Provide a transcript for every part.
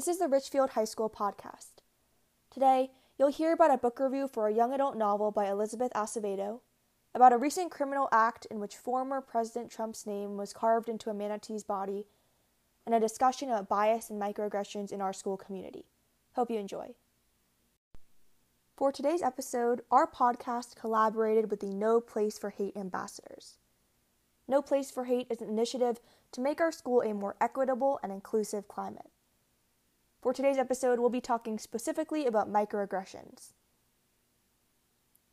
This is the Richfield High School podcast. Today, you'll hear about a book review for a young adult novel by Elizabeth Acevedo, about a recent criminal act in which former President Trump's name was carved into a manatee's body, and a discussion about bias and microaggressions in our school community. Hope you enjoy. For today's episode, our podcast collaborated with the No Place for Hate ambassadors. No Place for Hate is an initiative to make our school a more equitable and inclusive climate. For today's episode, we'll be talking specifically about microaggressions.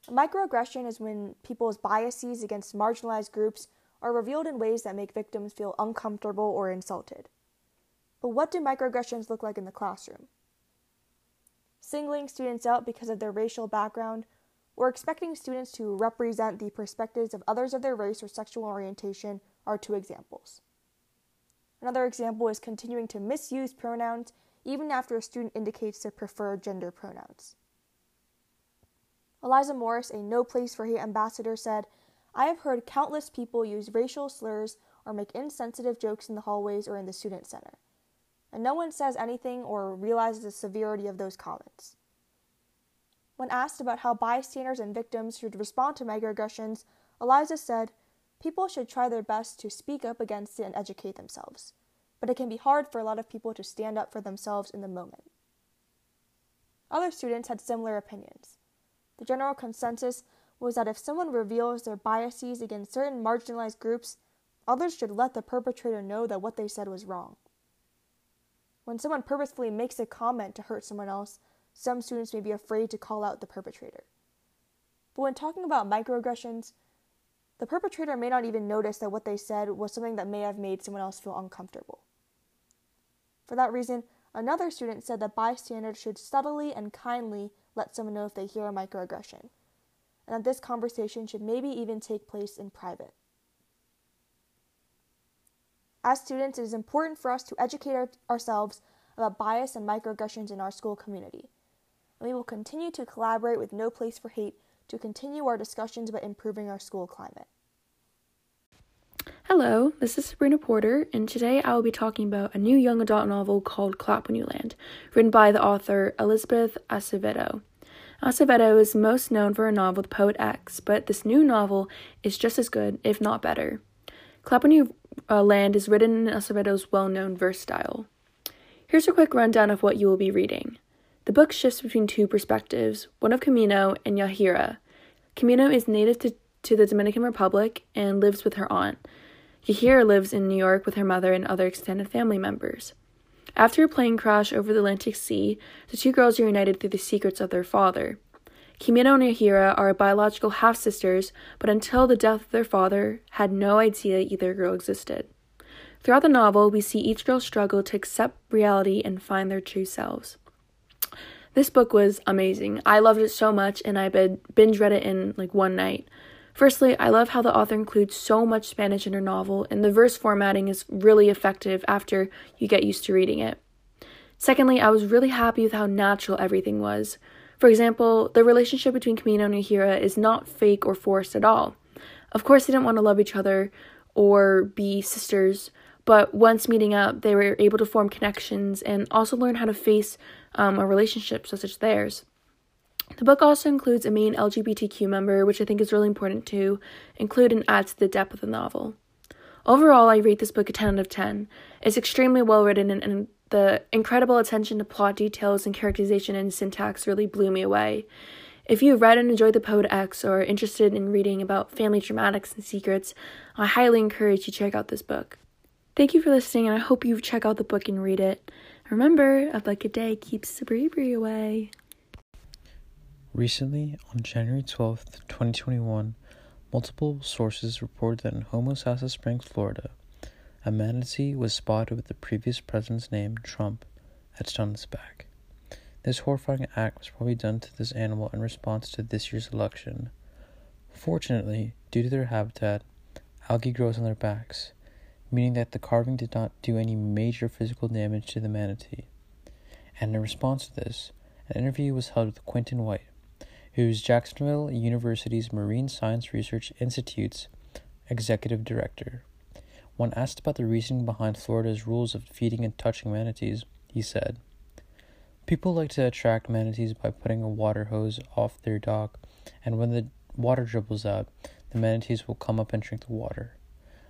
A microaggression is when people's biases against marginalized groups are revealed in ways that make victims feel uncomfortable or insulted. But what do microaggressions look like in the classroom? Singling students out because of their racial background, or expecting students to represent the perspectives of others of their race or sexual orientation are two examples. Another example is continuing to misuse pronouns even after a student indicates their preferred gender pronouns. Eliza Morris, a No Place for Hate ambassador, said, I have heard countless people use racial slurs or make insensitive jokes in the hallways or in the student center. And no one says anything or realizes the severity of those comments. When asked about how bystanders and victims should respond to microaggressions, Eliza said, People should try their best to speak up against it and educate themselves but it can be hard for a lot of people to stand up for themselves in the moment. Other students had similar opinions. The general consensus was that if someone reveals their biases against certain marginalized groups, others should let the perpetrator know that what they said was wrong. When someone purposefully makes a comment to hurt someone else, some students may be afraid to call out the perpetrator. But when talking about microaggressions, the perpetrator may not even notice that what they said was something that may have made someone else feel uncomfortable. For that reason, another student said that bystanders should subtly and kindly let someone know if they hear a microaggression, and that this conversation should maybe even take place in private. As students, it is important for us to educate our- ourselves about bias and microaggressions in our school community. And we will continue to collaborate with No Place for Hate to continue our discussions about improving our school climate. Hello, this is Sabrina Porter, and today I will be talking about a new young adult novel called Clap When You Land, written by the author Elizabeth Acevedo. Acevedo is most known for her novel The Poet X, but this new novel is just as good, if not better. Clap When You uh, Land is written in Acevedo's well known verse style. Here's a quick rundown of what you will be reading. The book shifts between two perspectives one of Camino and Yahaira. Camino is native to, to the Dominican Republic and lives with her aunt. Yahaira lives in New York with her mother and other extended family members. After a plane crash over the Atlantic Sea, the two girls are united through the secrets of their father. Camino and Yahaira are biological half sisters, but until the death of their father, had no idea either girl existed. Throughout the novel, we see each girl struggle to accept reality and find their true selves. This book was amazing. I loved it so much, and I binge read it in like one night. Firstly, I love how the author includes so much Spanish in her novel, and the verse formatting is really effective after you get used to reading it. Secondly, I was really happy with how natural everything was. For example, the relationship between Camino and Yahaira is not fake or forced at all. Of course, they didn't want to love each other or be sisters, but once meeting up, they were able to form connections and also learn how to face um, a relationship such as theirs. The book also includes a main LGBTQ member, which I think is really important to include and add to the depth of the novel. Overall, I rate this book a 10 out of 10. It's extremely well written, and, and the incredible attention to plot details and characterization and syntax really blew me away. If you've read and enjoyed The Poet X or are interested in reading about family dramatics and secrets, I highly encourage you to check out this book. Thank you for listening, and I hope you check out the book and read it. Remember, a a day keeps the bravery away. Recently, on January 12, 2021, multiple sources reported that in Homosassa Springs, Florida, a manatee was spotted with the previous president's name, Trump, etched on its back. This horrifying act was probably done to this animal in response to this year's election. Fortunately, due to their habitat, algae grows on their backs, meaning that the carving did not do any major physical damage to the manatee. And in response to this, an interview was held with Quinton White, who's Jacksonville University's Marine Science Research Institute's executive director. When asked about the reasoning behind Florida's rules of feeding and touching manatees, he said, People like to attract manatees by putting a water hose off their dock, and when the water dribbles out, the manatees will come up and drink the water.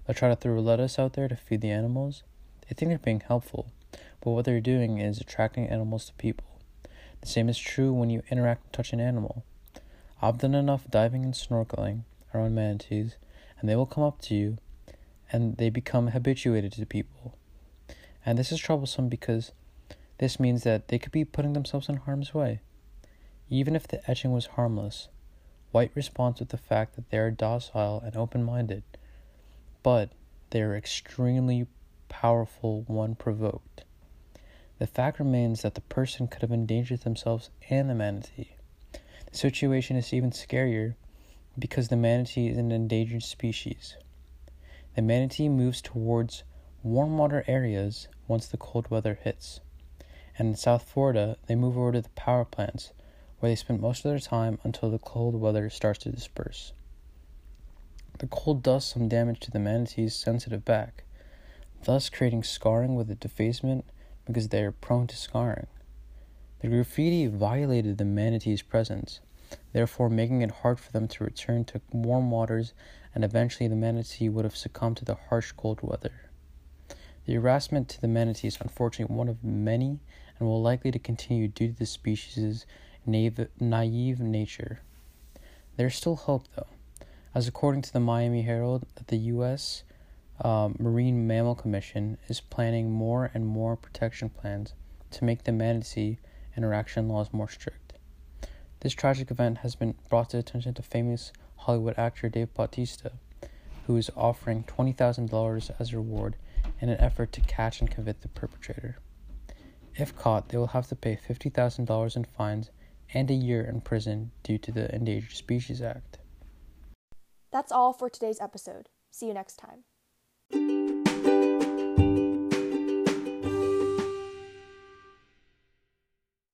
They'll try to throw lettuce out there to feed the animals. They think they're being helpful, but what they're doing is attracting animals to people. The same is true when you interact and touch an animal. Done enough diving and snorkeling around manatees, and they will come up to you, and they become habituated to people. And this is troublesome because this means that they could be putting themselves in harm's way. Even if the etching was harmless, White responds with the fact that they are docile and open minded, but they are extremely powerful when provoked. The fact remains that the person could have endangered themselves and the manatee. The situation is even scarier because the manatee is an endangered species. The manatee moves towards warm water areas once the cold weather hits and in South Florida, they move over to the power plants, where they spend most of their time until the cold weather starts to disperse. The cold does some damage to the manatee's sensitive back, thus creating scarring with the defacement because they are prone to scarring. The graffiti violated the manatee's presence, therefore making it hard for them to return to warm waters, and eventually the manatee would have succumbed to the harsh cold weather. The harassment to the manatee is unfortunately one of many and will likely to continue due to the species' naive, naive nature. There's still hope, though, as according to the Miami Herald, that the U.S. Um, Marine Mammal Commission is planning more and more protection plans to make the manatee interaction laws more strict. This tragic event has been brought to attention to famous Hollywood actor Dave Bautista, who is offering $20,000 as a reward in an effort to catch and convict the perpetrator. If caught, they will have to pay $50,000 in fines and a year in prison due to the Endangered Species Act. That's all for today's episode. See you next time.